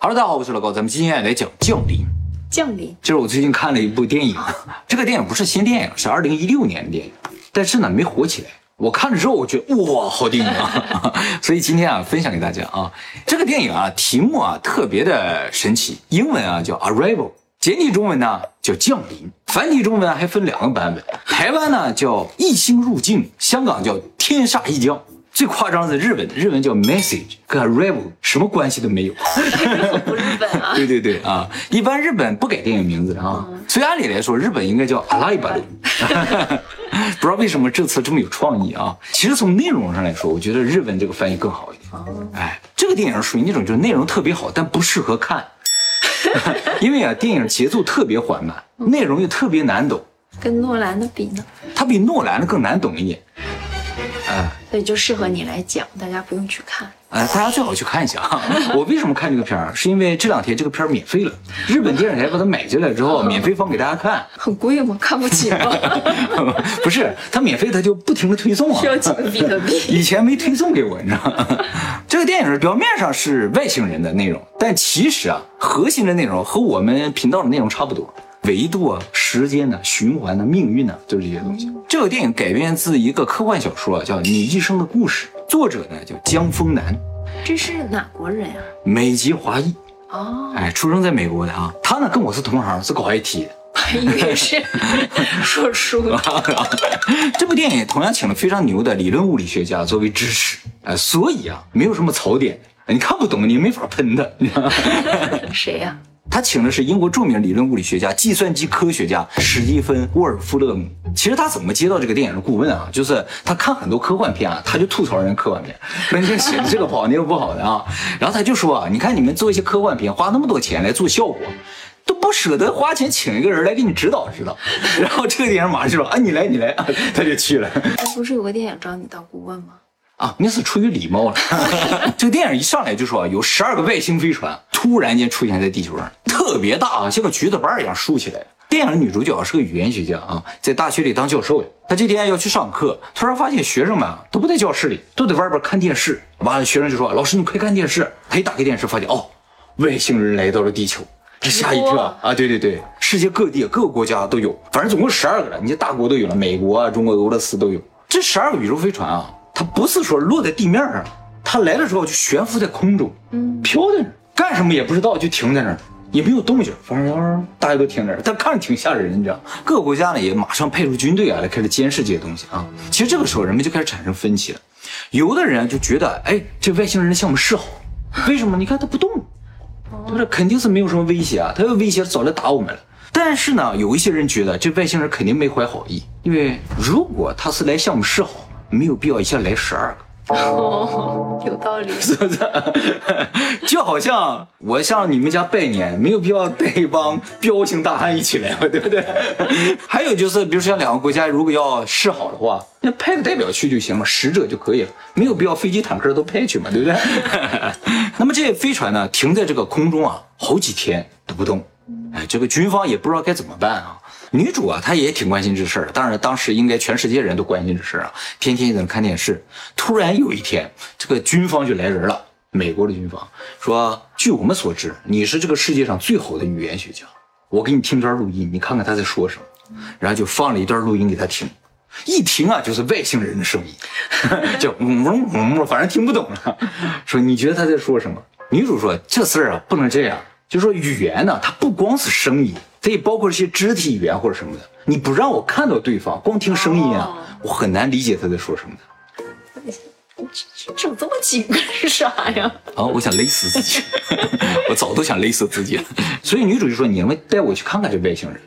Hello，大家好，我是老高，咱们今天来讲《降临》。降临，这是我最近看了一部电影，这个电影不是新电影，是二零一六年的电影，但是呢没火起来。我看了之后，我觉得哇，好电影啊！所以今天啊，分享给大家啊，这个电影啊，题目啊特别的神奇，英文啊叫 Arrival，简体中文呢叫降临，繁体中文还分两个版本，台湾呢叫异星入境，香港叫天煞一降。最夸张的是日本，日文叫 message，跟 arrival 什么关系都没有。不日本啊？对对对啊，一般日本不改电影名字的啊。所以按理来说，日本应该叫阿拉伊巴鲁。不知道为什么这次这么有创意啊？其实从内容上来说，我觉得日文这个翻译更好一点。哎，这个电影属于那种就是内容特别好，但不适合看，因为啊，电影节奏特别缓慢，内容又特别难懂。跟诺兰的比呢？它比诺兰的更难懂一点。哎，所以就适合你来讲，大家不用去看。哎，大家最好去看一下啊！我为什么看这个片儿？是因为这两天这个片儿免费了，日本电视台把它买进来之后，免费放给大家看。很贵吗？看不起吗？不是，它免费，它就不停的推送啊。需要几个比特币？以前没推送给我，你知道吗？这个电影表面上是外星人的内容，但其实啊，核心的内容和我们频道的内容差不多。维度啊，时间呢，循环呢，命运呢，就是这些东西。这个电影改编自一个科幻小说啊，叫《你一生的故事》，作者呢叫江枫南。这是哪国人呀？美籍华裔。哦，哎，出生在美国的啊。他呢跟我是同行，是搞 IT 的。还以为是 说书的。这部电影同样请了非常牛的理论物理学家作为支持，哎，所以啊，没有什么槽点，你看不懂你没法喷的。谁呀？他请的是英国著名理论物理学家、计算机科学家史蒂芬·沃尔夫勒姆。其实他怎么接到这个电影的顾问啊？就是他看很多科幻片啊，他就吐槽人科幻片，说你写的这个不好，那个不好的啊。然后他就说啊，你看你们做一些科幻片，花那么多钱来做效果，都不舍得花钱请一个人来给你指导指导。然后这个电影马上就说啊，你来你来，他就去了。不是有个电影找你当顾问吗？啊，那是出于礼貌了。这个电影一上来就说有十二个外星飞船突然间出现在地球上，特别大啊，像个橘子瓣一样竖起来。电影女主角是个语言学家啊，在大学里当教授呀。她今天要去上课，突然发现学生们啊都不在教室里，都在外边看电视。完了，学生就说：“老师，你快看电视。”他一打开电视，发现哦，外星人来到了地球，这吓一跳啊！对对对，世界各地各个国家都有，反正总共十二个了，你这大国都有了，美国啊、中国、俄罗斯都有。这十二个宇宙飞船啊。它不是说落在地面上，它来的时候就悬浮在空中，嗯，飘在那儿，干什么也不知道，就停在那儿，也没有动静，反正大家都听着，但看着挺吓人，你知道？各个国家呢也马上派出军队啊来开始监视这些东西啊。其实这个时候人们就开始产生分歧了，有的人就觉得，哎，这外星人向我们示好，为什么？你看他不动，他这肯定是没有什么威胁啊，他要威胁早来打我们了。但是呢，有一些人觉得这外星人肯定没怀好意，因为如果他是来向我们示好。没有必要一下来十二个，哦，有道理，是不是？就好像我向你们家拜年，没有必要带一帮彪形大汉一起来嘛，对不对？还有就是，比如说像两个国家如果要示好的话，那派个代表去就行了，使者就可以了，没有必要飞机坦克都派去嘛，对不对？那么这些飞船呢，停在这个空中啊，好几天都不动，哎，这个军方也不知道该怎么办啊。女主啊，她也挺关心这事儿的。当然，当时应该全世界人都关心这事儿啊，天天在那看电视。突然有一天，这个军方就来人了，美国的军方说：“据我们所知，你是这个世界上最好的语言学家，我给你听段录音，你看看他在说什么。”然后就放了一段录音给他听，一听啊，就是外星人的声音，就嗡嗡嗡，反正听不懂了。说你觉得他在说什么？女主说：“这事儿啊，不能这样。就说语言呢，它不光是声音。”它也包括一些肢体语言或者什么的，你不让我看到对方，光听声音啊，我很难理解他在说什么的。整这么紧干啥呀？啊，我想勒死自己，我早都想勒死自己了。所以女主就说：“你们带我去看看这外星人。”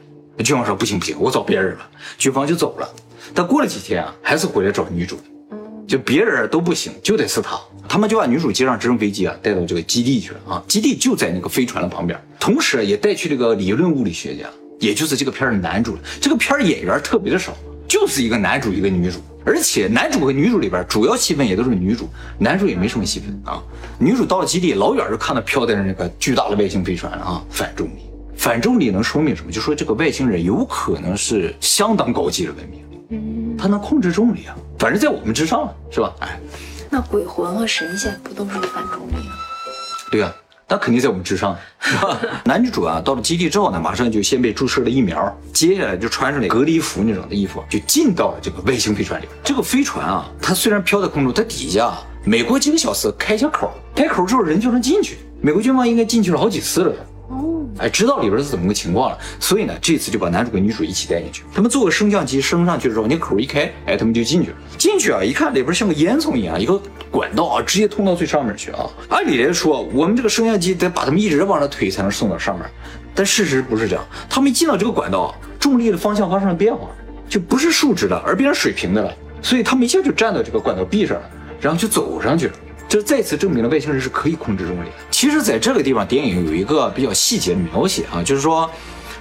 军方说：“不行不行，我找别人了。”军方就走了。但过了几天啊，还是回来找女主。就别人都不行，就得是他。他们就把女主接上直升飞机啊，带到这个基地去了啊。基地就在那个飞船的旁边，同时也带去这个理论物理学家，也就是这个片的男主。这个片演员特别的少，就是一个男主一个女主，而且男主和女主里边主要戏份也都是女主，男主也没什么戏份啊。女主到了基地，老远就看到飘在那个巨大的外星飞船啊，反重力。反重力能说明什么？就说这个外星人有可能是相当高级的文明。嗯，他能控制重力啊，反正在我们之上，是吧？哎，那鬼魂和神仙不都是反重力吗？对啊，那肯定在我们之上，男女主啊，到了基地之后呢，马上就先被注射了疫苗，接下来就穿上了隔离服那种的衣服，就进到了这个外星飞船里。这个飞船啊，它虽然飘在空中，它底下每过几个小时开一下口，开口之后人就能进去。美国军方应该进去了好几次了。哎，知道里边是怎么个情况了，所以呢，这次就把男主跟女主一起带进去。他们坐个升降机升上去的时候，那口一开，哎，他们就进去了。进去啊，一看里边像个烟囱一样，一个管道啊，直接通到最上面去啊。按理来说，我们这个升降机得把他们一直往上推才能送到上面，但事实不是这样。他们一进到这个管道，重力的方向发生了变化，就不是竖直的，而变成水平的了。所以他们一下就站到这个管道壁上了，然后就走上去。这再次证明了外星人是可以控制重力的。其实，在这个地方，电影有一个比较细节的描写啊，就是说，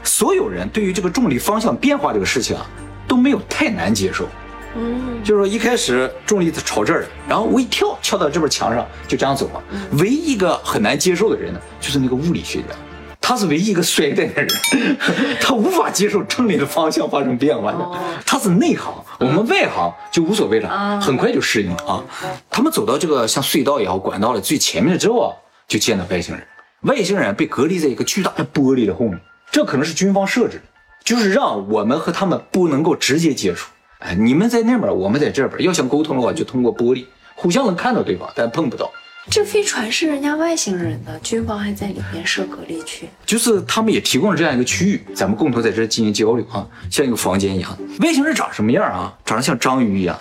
所有人对于这个重力方向变化这个事情啊，都没有太难接受。嗯，就是说一开始重力朝这儿，然后我一跳，跳到这边墙上，就这样走嘛。唯一一个很难接受的人呢，就是那个物理学家。他是唯一一个衰败的人，他无法接受真理的方向发生变化的。他是内行，我们外行就无所谓了，很快就适应了啊。他们走到这个像隧道也好、管道的最前面之后啊，就见到外星人。外星人被隔离在一个巨大的玻璃的后面，这可能是军方设置的，就是让我们和他们不能够直接接触。哎，你们在那边，我们在这边，要想沟通的话，就通过玻璃，互相能看到对方，但碰不到。这飞船是人家外星人的，军方还在里面设隔离区，就是他们也提供了这样一个区域，咱们共同在这进行交流啊，像一个房间一样。外星人长什么样啊？长得像章鱼一样，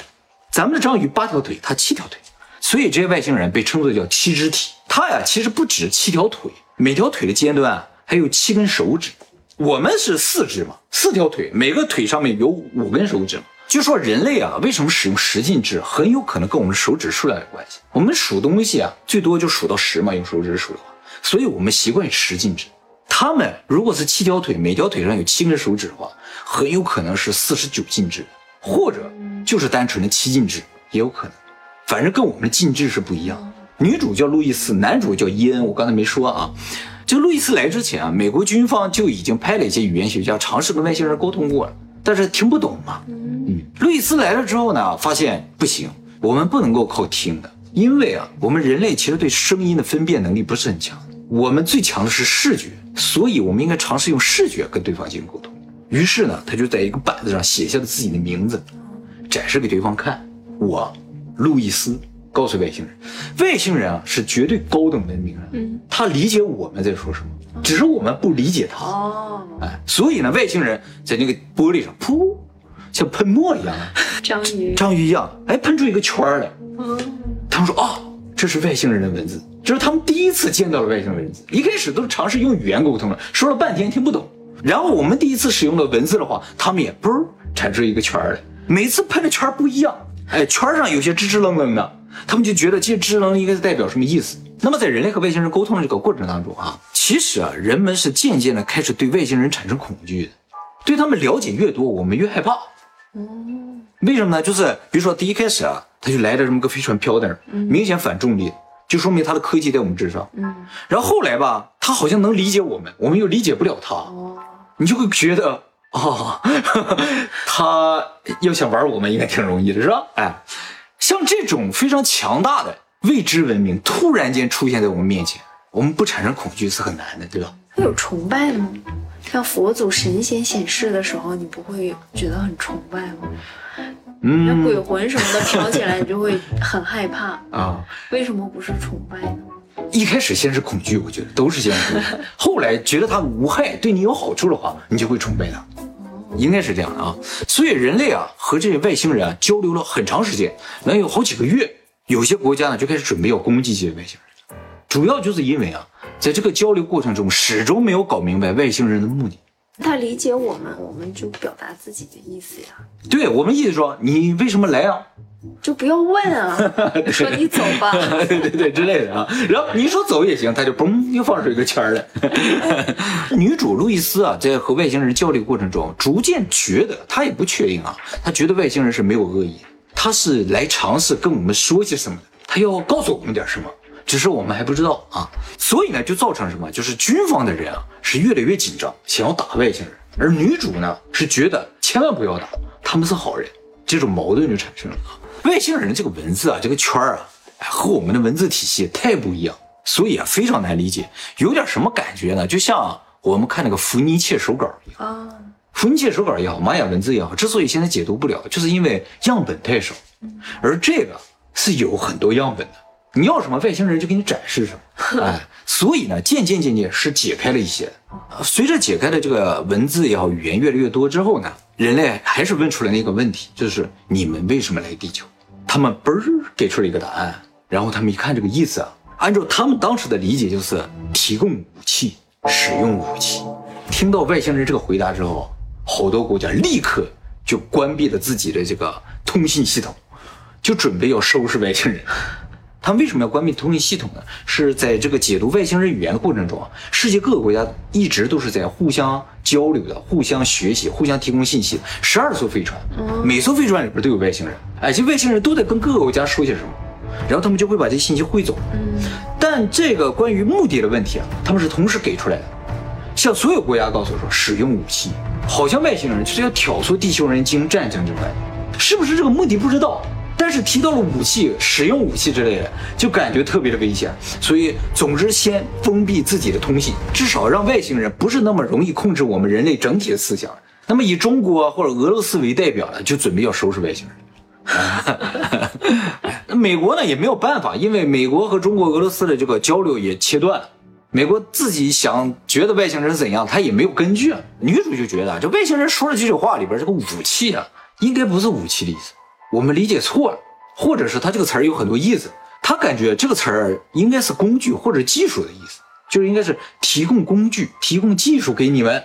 咱们的章鱼八条腿，它七条腿，所以这些外星人被称作叫七肢体。它呀，其实不止七条腿，每条腿的尖端还有七根手指。我们是四肢嘛，四条腿，每个腿上面有五根手指嘛。就说人类啊，为什么使用十进制，很有可能跟我们手指数量有关系。我们数东西啊，最多就数到十嘛，用手指数的话，所以我们习惯十进制。他们如果是七条腿，每条腿上有七根手指的话，很有可能是四十九进制，或者就是单纯的七进制，也有可能。反正跟我们的进制是不一样。女主叫路易斯，男主叫伊恩。我刚才没说啊，这个路易斯来之前啊，美国军方就已经派了一些语言学家尝试跟外星人沟通过了。但是听不懂嘛？嗯，路易斯来了之后呢，发现不行，我们不能够靠听的，因为啊，我们人类其实对声音的分辨能力不是很强，我们最强的是视觉，所以我们应该尝试用视觉跟对方进行沟通。于是呢，他就在一个板子上写下了自己的名字，展示给对方看。我，路易斯，告诉外星人，外星人啊是绝对高等文明人，嗯，他理解我们在说什么。只是我们不理解他哦，哎，所以呢，外星人在那个玻璃上噗，像喷墨一样，章鱼，章鱼一样，哎，喷出一个圈来。嗯，他们说啊，这是外星人的文字，这是他们第一次见到了外星文字。一开始都是尝试用语言沟通了，说了半天听不懂。然后我们第一次使用了文字的话，他们也嘣产出一个圈来，每次喷的圈不一样，哎，圈上有些支支愣愣的，他们就觉得这支支棱应该是代表什么意思。那么在人类和外星人沟通的这个过程当中啊。其实啊，人们是渐渐的开始对外星人产生恐惧的，对他们了解越多，我们越害怕。哦，为什么呢？就是比如说第一开始啊，他就来了这么个飞船飘在那儿，明显反重力，就说明他的科技在我们之上。嗯，然后后来吧，他好像能理解我们，我们又理解不了他。哦，你就会觉得啊，他要想玩我们，应该挺容易的，是吧？哎，像这种非常强大的未知文明突然间出现在我们面前。我们不产生恐惧是很难的，对吧？会有崇拜吗？像佛祖、神仙显示的时候，你不会觉得很崇拜吗？嗯，那鬼魂什么的飘起来，你就会很害怕 啊。为什么不是崇拜呢？一开始先是恐惧，我觉得都是先恐惧，后来觉得它无害，对你有好处的话，你就会崇拜它。应该是这样的啊。所以人类啊和这些外星人啊交流了很长时间，能有好几个月。有些国家呢就开始准备要攻击这些外星人。主要就是因为啊，在这个交流过程中，始终没有搞明白外星人的目的。他理解我们，我们就表达自己的意思呀。对我们意思说，你为什么来啊？就不要问啊，说你走吧。对对对，之类的啊。然后你说走也行，他就嘣又放出一个圈来。女主路易斯啊，在和外星人交流过程中，逐渐觉得她也不确定啊，她觉得外星人是没有恶意，他是来尝试跟我们说些什么的，他要告诉我们点什么。只是我们还不知道啊，所以呢，就造成什么？就是军方的人啊是越来越紧张，想要打外星人，而女主呢是觉得千万不要打，他们是好人，这种矛盾就产生了。外星人这个文字啊，这个圈儿啊，和我们的文字体系太不一样。所以啊非常难理解，有点什么感觉呢？就像我们看那个伏尼切手稿一样啊，伏尼切手稿也好，玛雅文字也好，之所以现在解读不了，就是因为样本太少，而这个是有很多样本的。你要什么外星人就给你展示什么，哎，所以呢，渐渐渐渐是解开了一些。随着解开的这个文字也好，语言越来越多之后呢，人类还是问出了那个问题，就是你们为什么来地球？他们嘣儿给出了一个答案，然后他们一看这个意思啊，按照他们当时的理解就是提供武器，使用武器。听到外星人这个回答之后，好多国家立刻就关闭了自己的这个通信系统，就准备要收拾外星人。他们为什么要关闭通信系统呢？是在这个解读外星人语言的过程中啊，世界各个国家一直都是在互相交流的、互相学习、互相提供信息。十二艘飞船，每艘飞船里边都有外星人，哎，这外星人都在跟各个国家说些什么，然后他们就会把这信息汇总。但这个关于目的的问题啊，他们是同时给出来的，向所有国家告诉说使用武器，好像外星人就是要挑唆地球人进行战争之类的，是不是这个目的不知道？但是提到了武器、使用武器之类的，就感觉特别的危险。所以，总之先封闭自己的通信，至少让外星人不是那么容易控制我们人类整体的思想。那么，以中国或者俄罗斯为代表的，就准备要收拾外星人。那美国呢，也没有办法，因为美国和中国、俄罗斯的这个交流也切断了。美国自己想觉得外星人怎样，他也没有根据。女主就觉得，这外星人说了几句话里边这个武器啊，应该不是武器的意思。我们理解错了，或者是他这个词儿有很多意思，他感觉这个词儿应该是工具或者技术的意思，就是应该是提供工具、提供技术给你们。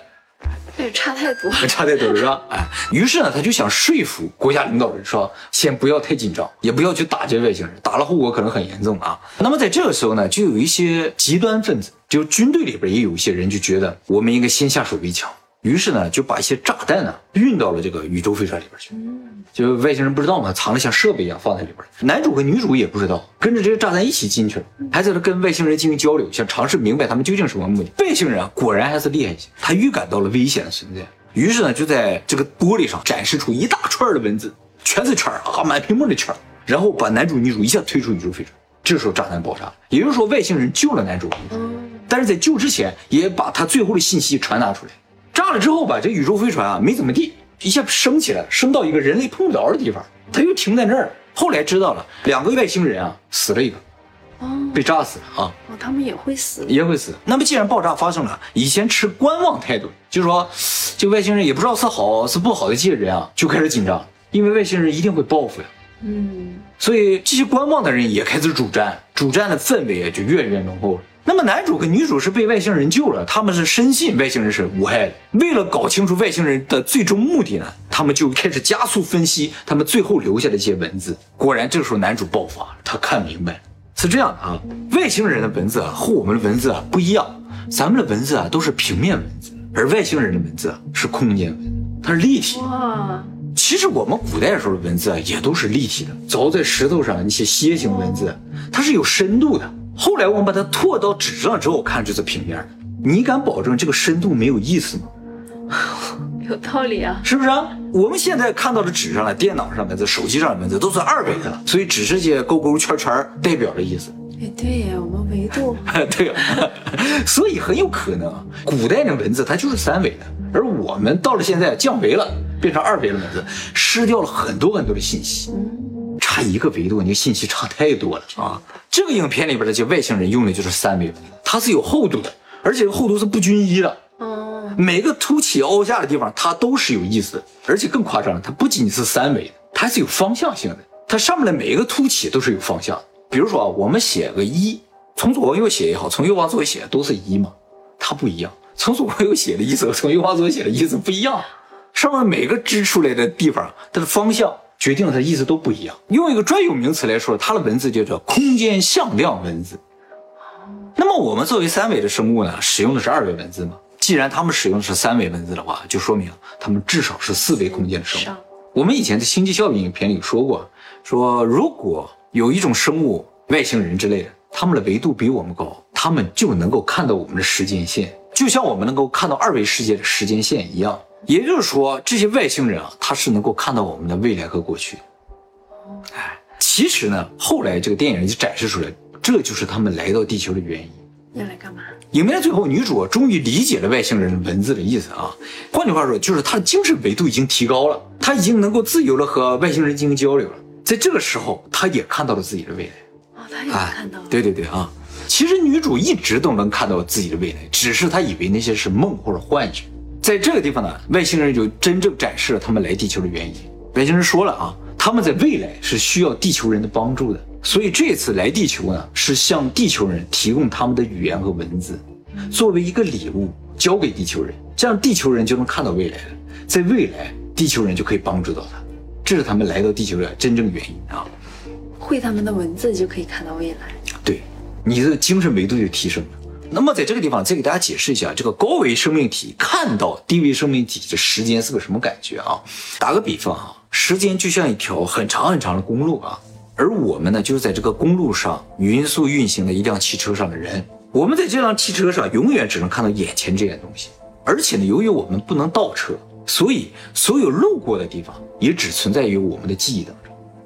对差太多，差太多了 是吧？哎，于是呢，他就想说服国家领导人说，先不要太紧张，也不要去打这外星人，打了后果可能很严重啊。那么在这个时候呢，就有一些极端分子，就军队里边也有一些人就觉得，我们应该先下手为强。于是呢，就把一些炸弹呢运到了这个宇宙飞船里边去。就外星人不知道嘛，藏了像设备一样放在里边。男主和女主也不知道，跟着这个炸弹一起进去了，还在那跟外星人进行交流，想尝试明白他们究竟什么目的。外星人啊，果然还是厉害一些，他预感到了危险的存在。于是呢，就在这个玻璃上展示出一大串的文字，全是圈啊，满屏幕的圈然后把男主女主一下推出宇宙飞船。这时候炸弹爆炸，也就是说外星人救了男主，但是在救之前也把他最后的信息传达出来。炸了之后吧，这宇宙飞船啊没怎么地，一下升起来，升到一个人类碰不着的地方，它又停在那儿。后来知道了，两个外星人啊死了一个，哦，被炸死了啊。哦，他们也会死，也会死。那么既然爆炸发生了，以前持观望态度，就是说这外星人也不知道是好是不好的这些人啊，就开始紧张，因为外星人一定会报复呀。嗯，所以这些观望的人也开始主战，主战的氛围就越来越浓厚了。那么男主跟女主是被外星人救了，他们是深信外星人是无害的。为了搞清楚外星人的最终目的呢，他们就开始加速分析他们最后留下的一些文字。果然，这个时候男主爆发了，他看明白了是这样的啊，外星人的文字啊和我们的文字啊不一样，咱们的文字啊都是平面文字，而外星人的文字啊是空间文，它是立体。哇，其实我们古代时候的文字啊也都是立体的，凿在石头上那些楔形文字，它是有深度的。后来我们把它拓到纸上之后看这是平面，你敢保证这个深度没有意思吗？有道理啊，是不是啊？我们现在看到的纸上的、电脑上的文字、手机上的文字都是二维的，所以只是些勾勾圈圈代表的意思。哎，对呀，我们维度。对呀，所以很有可能古代的文字它就是三维的，而我们到了现在降维了，变成二维的文字，失掉了很多很多的信息。差一个维度，你信息差太多了啊！这个影片里边的这外星人用的就是三维它是有厚度的，而且厚度是不均一的。哦，每个凸起凹下的地方，它都是有意思的，而且更夸张了，它不仅是三维的，它是有方向性的。它上面的每一个凸起都是有方向。比如说啊，我们写个一，从左往右写也好，从右往左写都是一嘛，它不一样。从左往右写的意思和从右往左写的意思不一样，上面每个支出来的地方，它的方向。决定了它意思都不一样。用一个专有名词来说，它的文字叫做空间向量文字。那么我们作为三维的生物呢，使用的是二维文字嘛？既然他们使用的是三维文字的话，就说明他们至少是四维空间的生物。我们以前在《星际效应》影片里说过，说如果有一种生物，外星人之类的，他们的维度比我们高，他们就能够看到我们的时间线，就像我们能够看到二维世界的时间线一样。也就是说，这些外星人啊，他是能够看到我们的未来和过去。哎，其实呢，后来这个电影就展示出来，这就是他们来到地球的原因。要来干嘛？影片的最后，女主终于理解了外星人文字的意思啊。换句话说，就是她的精神维度已经提高了，她已经能够自由的和外星人进行交流了。在这个时候，她也看到了自己的未来。哦，她也看到了。对对对啊！其实女主一直都能看到自己的未来，只是她以为那些是梦或者幻觉。在这个地方呢，外星人就真正展示了他们来地球的原因。外星人说了啊，他们在未来是需要地球人的帮助的。所以这次来地球呢，是向地球人提供他们的语言和文字，作为一个礼物交给地球人，这样地球人就能看到未来了。在未来，地球人就可以帮助到他，这是他们来到地球的真正原因啊。会他们的文字就可以看到未来，对，你的精神维度就提升了。那么在这个地方再给大家解释一下，这个高维生命体看到低维生命体的时间是个什么感觉啊？打个比方啊，时间就像一条很长很长的公路啊。而我们呢，就是在这个公路上匀速运行的一辆汽车上的人。我们在这辆汽车上永远只能看到眼前这些东西，而且呢，由于我们不能倒车，所以所有路过的地方也只存在于我们的记忆当中。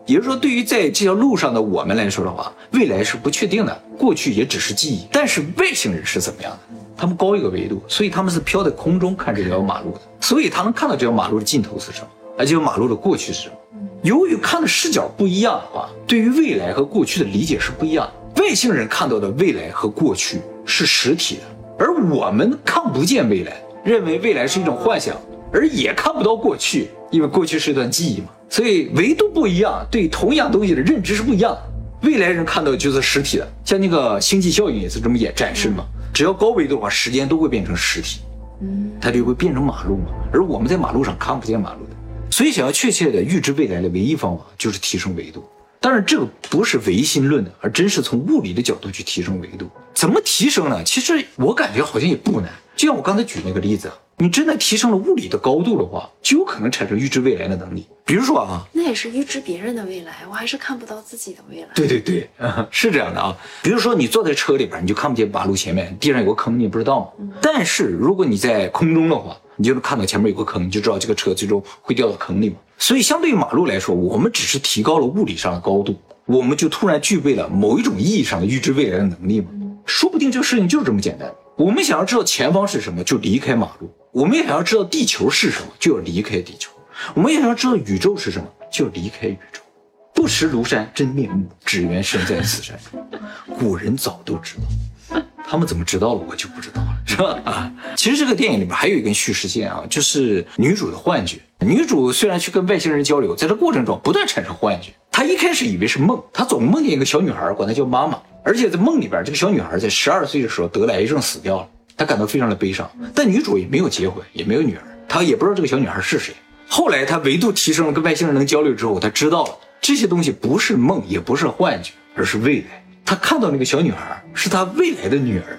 也就是说，对于在这条路上的我们来说的话，未来是不确定的，过去也只是记忆。但是外星人是怎么样的？他们高一个维度，所以他们是飘在空中看这条马路的，所以他能看到这条马路的尽头是什么，而这条马路的过去是什么。由于看的视角不一样的话，对于未来和过去的理解是不一样的。外星人看到的未来和过去是实体的，而我们看不见未来，认为未来是一种幻想，而也看不到过去，因为过去是一段记忆嘛。所以维度不一样，对同样东西的认知是不一样的。未来人看到的就是实体的，像那个星际效应也是这么演展示嘛。只要高维度的话，时间都会变成实体，嗯，它就会变成马路嘛。而我们在马路上看不见马路的。所以，想要确切的预知未来的唯一方法就是提升维度。当然，这个不是唯心论的，而真是从物理的角度去提升维度。怎么提升呢？其实我感觉好像也不难。就像我刚才举那个例子，你真的提升了物理的高度的话，就有可能产生预知未来的能力。比如说啊，那也是预知别人的未来，我还是看不到自己的未来。对对对，是这样的啊。比如说你坐在车里边，你就看不见马路前面地上有个坑，你不知道吗？但是如果你在空中的话，你就能看到前面有个坑，你就知道这个车最终会掉到坑里嘛。所以，相对于马路来说，我们只是提高了物理上的高度，我们就突然具备了某一种意义上的预知未来的能力嘛。说不定这个事情就是这么简单。我们想要知道前方是什么，就离开马路；我们也想要知道地球是什么，就要离开地球；我们也想要知道宇宙是什么，就要离开宇宙。不识庐山真面目，只缘身在此山中。古人早都知道。他们怎么知道了，我就不知道了，是吧？啊，其实这个电影里面还有一根叙事线啊，就是女主的幻觉。女主虽然去跟外星人交流，在这过程中不断产生幻觉。她一开始以为是梦，她总梦见一个小女孩，管她叫妈妈。而且在梦里边，这个小女孩在十二岁的时候得了癌症死掉了，她感到非常的悲伤。但女主也没有结婚，也没有女儿，她也不知道这个小女孩是谁。后来她维度提升了，跟外星人能交流之后，她知道了这些东西不是梦，也不是幻觉，而是未来。他看到那个小女孩是他未来的女儿，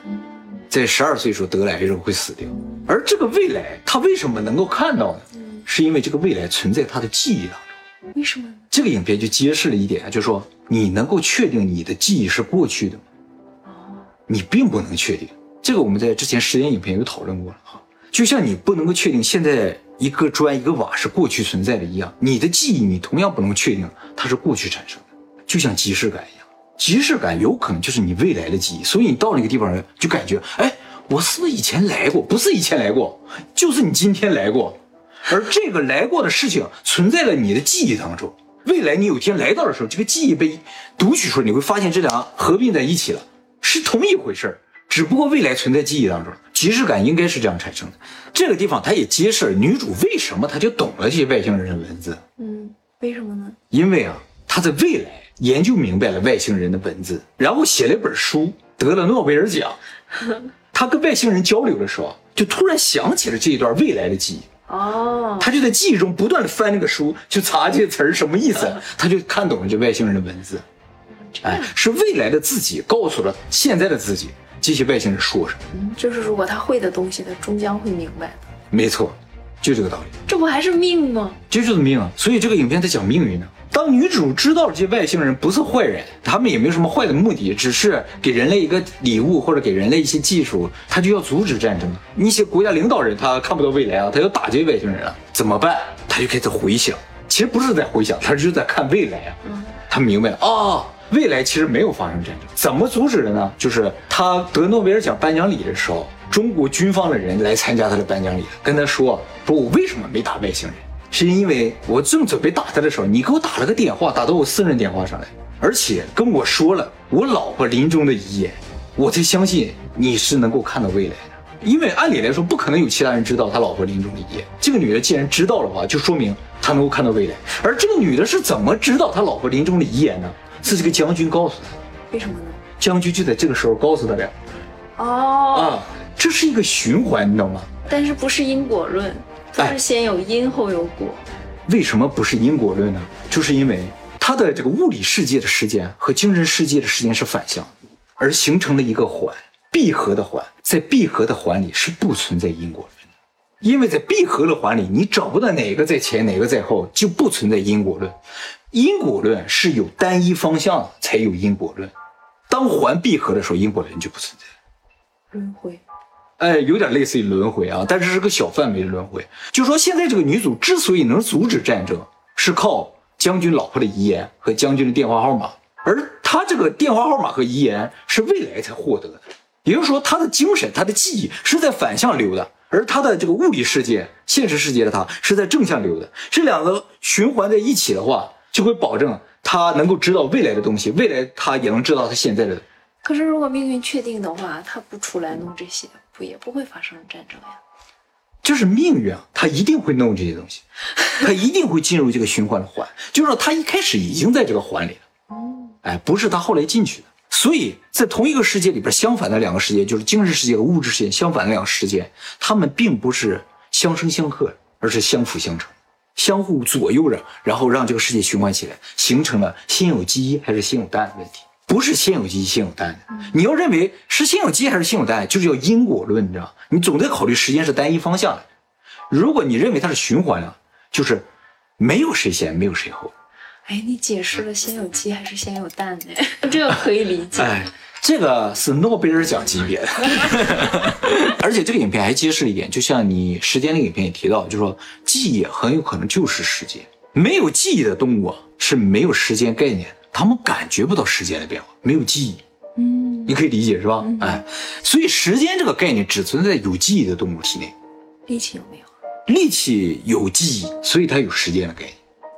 在十二岁时候得了癌症会死掉，而这个未来他为什么能够看到呢？是因为这个未来存在他的记忆当中。为什么？这个影片就揭示了一点，就是说你能够确定你的记忆是过去的吗？哦，你并不能确定。这个我们在之前实验影片有讨论过了哈。就像你不能够确定现在一个砖一个瓦是过去存在的一样，你的记忆你同样不能确定它是过去产生的，就像即视感一样。即视感有可能就是你未来的记忆，所以你到那个地方就感觉，哎，我是不是以前来过？不是以前来过，就是你今天来过。而这个来过的事情存在了你的记忆当中，未来你有一天来到的时候，这个记忆被读取出来，你会发现这俩合并在一起了，是同一回事儿，只不过未来存在记忆当中。即视感应该是这样产生的。这个地方它也揭示了女主为什么她就懂了这些外星人的文字。嗯，为什么呢？因为啊，她在未来。研究明白了外星人的文字，然后写了一本书，得了诺贝尔奖。她跟外星人交流的时候，就突然想起了这一段未来的记忆。哦，他就在记忆中不断的翻那个书，去查这些词儿什么意思，他就看懂了这外星人的文字。哎，是未来的自己告诉了现在的自己这些外星人说什么。嗯，就是如果他会的东西，他终将会明白的。没错，就这个道理。这不还是命吗？这就是命啊！所以这个影片在讲命运呢。当女主知道了这些外星人不是坏人，他们也没有什么坏的目的，只是给人类一个礼物或者给人类一些技术，他就要阻止战争。一些国家领导人他看不到未来啊，他要打这些外星人啊，怎么办？他就开始回想，其实不是在回想，他就是在看未来啊。他明白了啊，未来其实没有发生战争，怎么阻止的呢？就是他得诺贝尔奖颁奖礼的时候，中国军方的人来参加他的颁奖礼，跟他说：“说我为什么没打外星人？是因为我正准备打他的时候，你给我打了个电话，打到我私人电话上来，而且跟我说了我老婆临终的遗言，我才相信你是能够看到未来的。因为按理来说，不可能有其他人知道他老婆临终的遗言。这个女的既然知道的话，就说明她能够看到未来。而这个女的是怎么知道他老婆临终的遗言呢？”是这个将军告诉他，为什么呢？将军就在这个时候告诉他的。哦，啊，这是一个循环，你知道吗？但是不是因果论，不是先有因后有果。为什么不是因果论呢？就是因为它的这个物理世界的时间和精神世界的时间是反向，而形成了一个环，闭合的环，在闭合的环里是不存在因果论的，因为在闭合的环里，你找不到哪个在前，哪个在后，就不存在因果论。因果论是有单一方向的才有因果论，当环闭合的时候，因果论就不存在。轮回，哎，有点类似于轮回啊，但是是个小范围的轮回。就说现在这个女主之所以能阻止战争，是靠将军老婆的遗言和将军的电话号码，而她这个电话号码和遗言是未来才获得的，也就是说，她的精神、她的记忆是在反向流的，而她的这个物理世界、现实世界的她是在正向流的。这两个循环在一起的话。就会保证他能够知道未来的东西，未来他也能知道他现在的。可是如果命运确定的话，他不出来弄这些，不也不会发生战争呀？就是命运啊，他一定会弄这些东西，他一定会进入这个循环的环，就是说他一开始已经在这个环里了。哦，哎，不是他后来进去的。所以在同一个世界里边，相反的两个世界，就是精神世界和物质世界相反的两个世界，他们并不是相生相克，而是相辅相成。相互左右着，然后让这个世界循环起来，形成了先有鸡还是先有蛋的问题，不是先有鸡先有蛋的。你要认为是先有鸡还是先有蛋，就是叫因果论，你知道你总得考虑时间是单一方向的。如果你认为它是循环的，就是没有谁先，没有谁后。哎，你解释了先有鸡还是先有蛋呢？这个可以理解。哎。这个是诺贝尔奖级别的，而且这个影片还揭示了一点，就像你时间的影片也提到，就是说记忆很有可能就是时间。没有记忆的动物啊是没有时间概念的，它们感觉不到时间的变化，没有记忆。嗯，你可以理解是吧？哎，所以时间这个概念只存在有记忆的动物体内。力气有没有？力气有记忆，所以它有时间的概念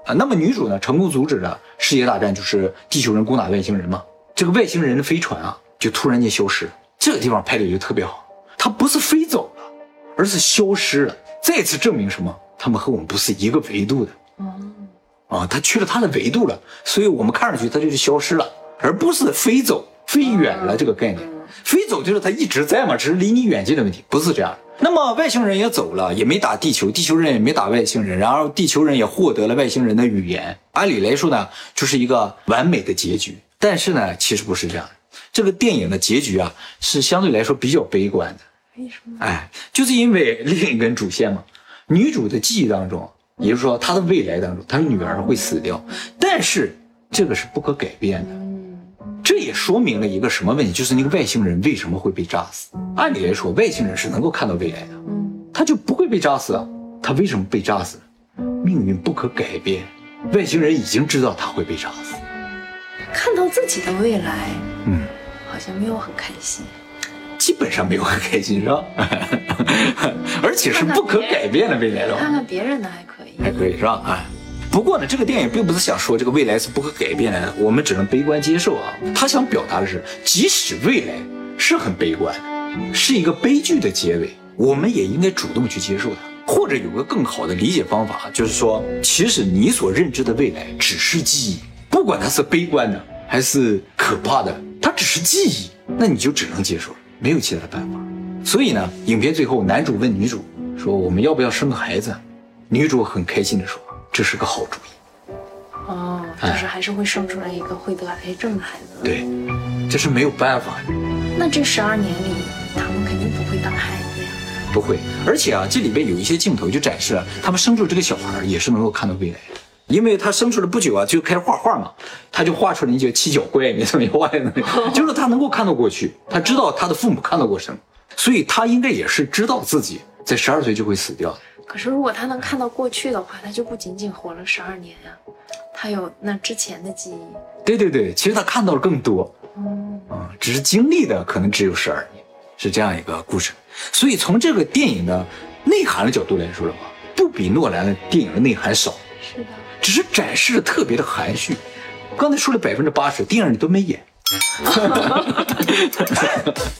啊。那么女主呢，成功阻止了世界大战，就是地球人攻打外星人嘛。这个外星人的飞船啊，就突然间消失。这个地方拍的就特别好，它不是飞走了，而是消失了。再次证明什么？他们和我们不是一个维度的。哦，啊，他去了他的维度了，所以我们看上去他就是消失了，而不是飞走、飞远了这个概念。飞走就是他一直在嘛，只是离你远近的问题，不是这样。那么外星人也走了，也没打地球，地球人也没打外星人，然后地球人也获得了外星人的语言。按理来说呢，就是一个完美的结局。但是呢，其实不是这样的。这个电影的结局啊，是相对来说比较悲观的。为什么？哎，就是因为另一根主线嘛。女主的记忆当中，也就是说她的未来当中，她的女儿会死掉。但是这个是不可改变的。这也说明了一个什么问题？就是那个外星人为什么会被炸死？按理来说，外星人是能够看到未来的，他就不会被炸死啊。他为什么被炸死？命运不可改变，外星人已经知道他会被炸死。看到自己的未来，嗯，好像没有很开心，基本上没有很开心，是吧？而且是不可改变的未来了。看看别人的还可以，还可以是吧？哎，不过呢，这个电影并不是想说这个未来是不可改变的，我们只能悲观接受啊。他想表达的是，即使未来是很悲观，是一个悲剧的结尾，我们也应该主动去接受它。或者有个更好的理解方法，就是说，其实你所认知的未来只是记忆。不管它是悲观的还是可怕的，它只是记忆，那你就只能接受了，没有其他的办法。所以呢，影片最后，男主问女主说：“我们要不要生个孩子？”女主很开心的说：“这是个好主意。”哦，就是还是会生出来一个会得癌症的孩子。对，这是没有办法的。那这十二年里，他们肯定不会当孩子呀。不会，而且啊，这里边有一些镜头就展示了他们生出这个小孩也是能够看到未来的。因为他生出来不久啊就开始画画嘛他就画出了一些七脚怪你怎么画的 就是他能够看到过去他知道他的父母看到过什么所以他应该也是知道自己在十二岁就会死掉可是如果他能看到过去的话他就不仅仅活了十二年呀他有那之前的记忆。对对对其实他看到了更多。嗯。啊只是经历的可能只有十二年是这样一个故事。所以从这个电影的内涵的角度来说的话不比诺兰的电影的内涵少。只是展示的特别的含蓄。刚才说了百分之八十电影你都没演。